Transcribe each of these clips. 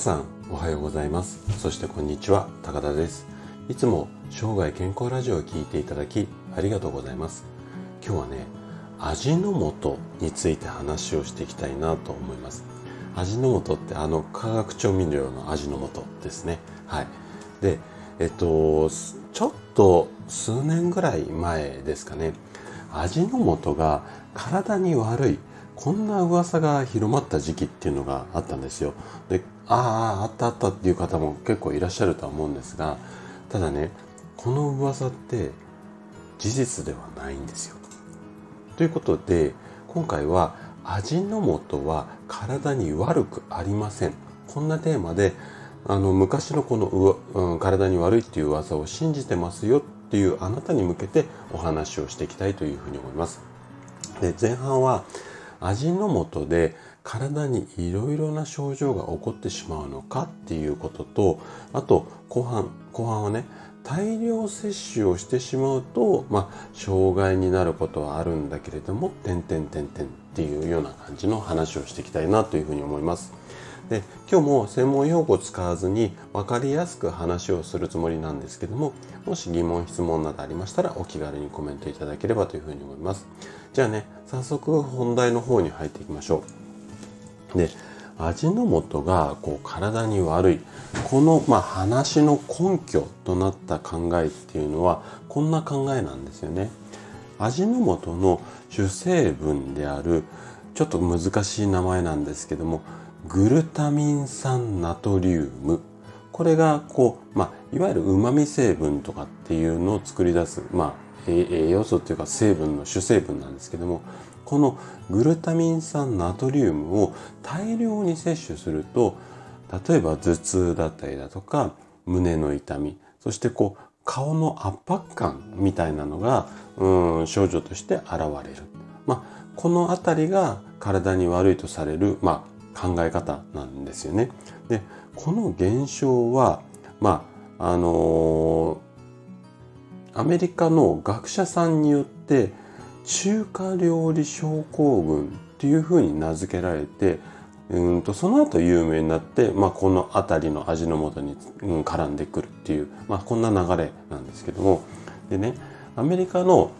さんおはようございます。そしてこんにちは高田です。いつも生涯健康ラジオを聞いていただきありがとうございます。今日はね味の素について話をしていきたいなと思います。味の素ってあの化学調味料の味の素ですね。はい。でえっとちょっと数年ぐらい前ですかね。味の素が体に悪いこんな噂が広まった時期っていうのがあったんですよ。で、ああ、あったあったっていう方も結構いらっしゃるとは思うんですが、ただね、この噂って事実ではないんですよ。ということで、今回は味の素は体に悪くありません。こんなテーマで、あの、昔のこの、うん、体に悪いっていう噂を信じてますよっていうあなたに向けてお話をしていきたいというふうに思います。で、前半は、味の素で体にいろいろな症状が起こってしまうのかっていうこととあと後半後半はね大量摂取をしてしまうと、まあ、障害になることはあるんだけれども、点々点々っていうような感じの話をしていきたいなというふうに思います。で今日も専門用語を使わずに分かりやすく話をするつもりなんですけどももし疑問質問などありましたらお気軽にコメントいただければというふうに思いますじゃあね早速本題の方に入っていきましょう。で味の素がこう体に悪い。この、まあ、話の根拠となった考えっていうのはこんな考えなんですよね。味の素の主成分であるちょっと難しい名前なんですけどもグルタミン酸ナトリウム。これがこう、まあ、いわゆる旨味成分とかっていうのを作り出す、まあ、栄養素っていうか成分の主成分なんですけどもこのグルタミン酸ナトリウムを大量に摂取すると例えば頭痛だったりだとか胸の痛みそしてこう顔の圧迫感みたいなのがうん症状として現れる。まあ、この辺りが体に悪いとされる、まあ考え方なんですよね。でこの現象はまああのー、アメリカの学者さんによって中華料理症候群っていうふうに名付けられてうんとその後有名になって、まあ、この辺りの味の素に、うん、絡んでくるっていう、まあ、こんな流れなんですけどもでねアメリカの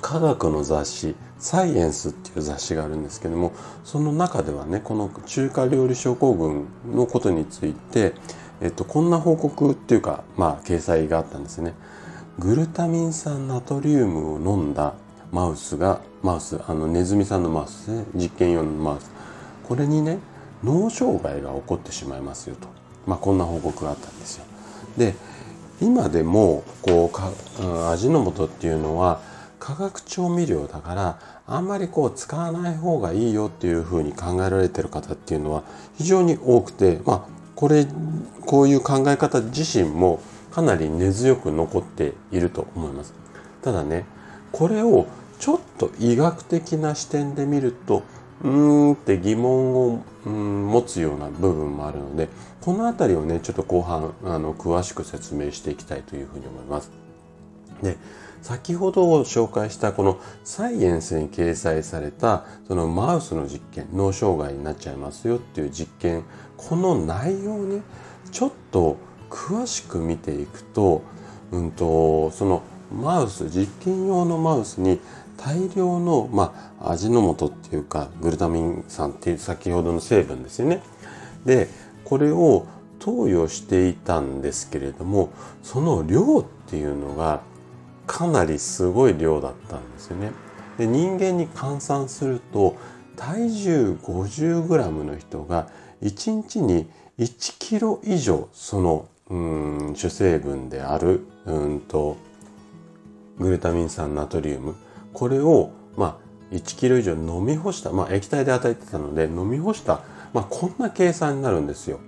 科学の雑誌サイエンスっていう雑誌があるんですけどもその中ではねこの中華料理症候群のことについて、えっと、こんな報告っていうかまあ掲載があったんですね。グルタミン酸ナトリウムを飲んだマウスがマウスあのネズミさんのマウスね実験用のマウスこれにね脳障害が起こってしまいますよと、まあ、こんな報告があったんですよ。で今でもこうか味の素っていうのは化学調味料だからあんまりこう使わない方がいいよっていうふうに考えられてる方っていうのは非常に多くてまあこれこういう考え方自身もかなり根強く残っていると思います。ただねこれをちょっと医学的な視点で見るとうーんって疑問を、うん、持つような部分もあるのでこの辺りをねちょっと後半あの詳しく説明していきたいというふうに思います。で先ほど紹介したこのサイエンスに掲載されたそのマウスの実験脳障害になっちゃいますよっていう実験この内容にちょっと詳しく見ていくと,、うんと、そのマウス実験用のマウスに大量の、まあ、味の素っていうかグルタミン酸っていう先ほどの成分ですよね。でこれを投与していたんですけれどもその量っていうのがかなりすごい量だったんですよね。で人間に換算すると体重 50g の人が1日に1キロ以上そのうん主成分であるうんとグルタミン酸ナトリウムこれをまあ1キロ以上飲み干した、まあ、液体で与えてたので飲み干した、まあ、こんな計算になるんですよ。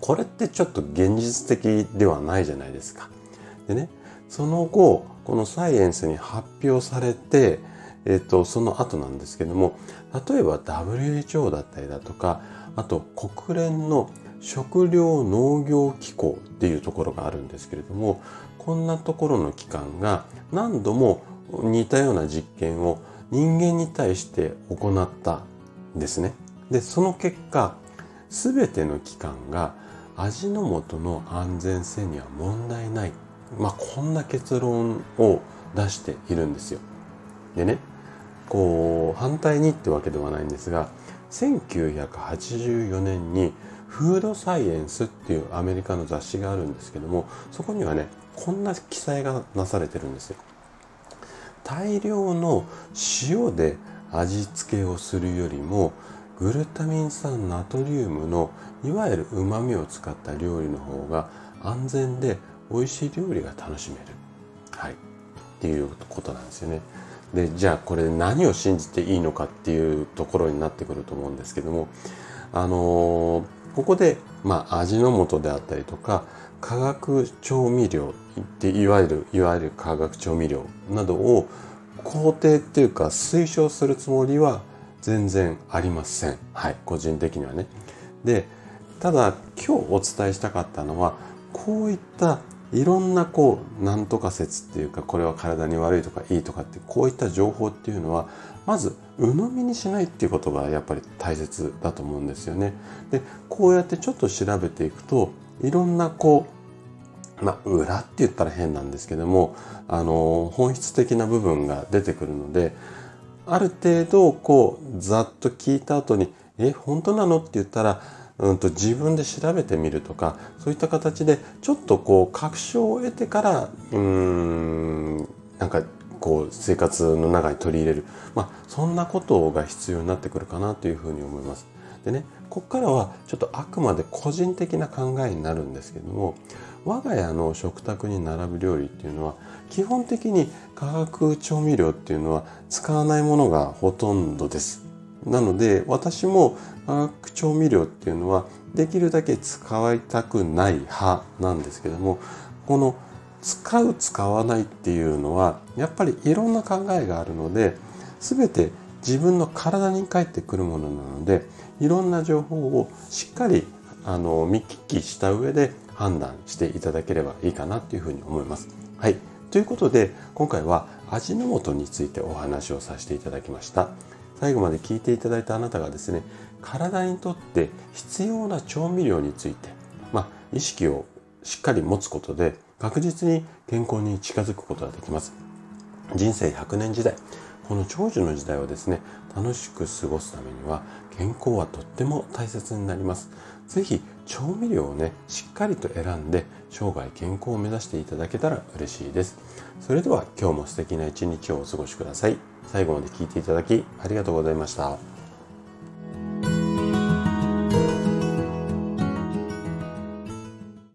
これってちょっと現実的ではないじゃないですか。でねその後、このサイエンスに発表されて、えっと、その後なんですけども、例えば WHO だったりだとか、あと国連の食糧農業機構っていうところがあるんですけれども、こんなところの機関が何度も似たような実験を人間に対して行ったんですね。で、その結果、全ての機関が味の素の安全性には問題ない。まあ、こんな結論を出しているんですよ。でね、こう、反対にってわけではないんですが、1984年にフードサイエンスっていうアメリカの雑誌があるんですけども、そこにはね、こんな記載がなされてるんですよ。大量の塩で味付けをするよりもグルタミン酸ナトリウムのいわゆるうまみを使った料理の方が安全で美味しい料理が楽しめる。はい。っていうことなんですよね。で、じゃあこれ何を信じていいのかっていうところになってくると思うんですけども、あのー、ここで、まあ、味の素であったりとか、化学調味料っていわゆる、いわゆる化学調味料などを肯定っていうか推奨するつもりは全然ありません。はい、個人的にはね。で、ただ今日お伝えしたかったのは、こういったいろんなこう、なんとか説っていうか、これは体に悪いとかいいとかって、こういった情報っていうのは、まず、鵜呑みにしないっていうことがやっぱり大切だと思うんですよね。で、こうやってちょっと調べていくと、いろんなこう、まあ、裏って言ったら変なんですけども、あの、本質的な部分が出てくるので、ある程度、こう、ざっと聞いた後に、え、本当なの？って言ったら、うんと自分で調べてみるとか、そういった形で、ちょっとこう、確証を得てから、うん、なんか、こう、生活の中に取り入れる。まあ、そんなことが必要になってくるかなというふうに思います。でね、ここからはちょっとあくまで個人的な考えになるんですけども、我が家の食卓に並ぶ料理っていうのは、基本的に化学調味料っていうのは使わないものがほとんどです。なので私も化学調味料っていうのはできるだけ使いたくない派なんですけどもこの使う使わないっていうのはやっぱりいろんな考えがあるので全て自分の体に返ってくるものなのでいろんな情報をしっかりあの見聞きした上で判断していただければいいかなというふうに思います。はい。ということで今回は味の素についてお話をさせていただきました。最後まで聞いていただいたあなたがですね体にとって必要な調味料について、まあ、意識をしっかり持つことで確実に健康に近づくことができます。人生100年時代この長寿の時代をですね楽しく過ごすためには健康はとっても大切になります。ぜひ調味料をねしっかりと選んで生涯健康を目指していただけたら嬉しいですそれでは今日も素敵な一日をお過ごしください最後まで聴いていただきありがとうございました。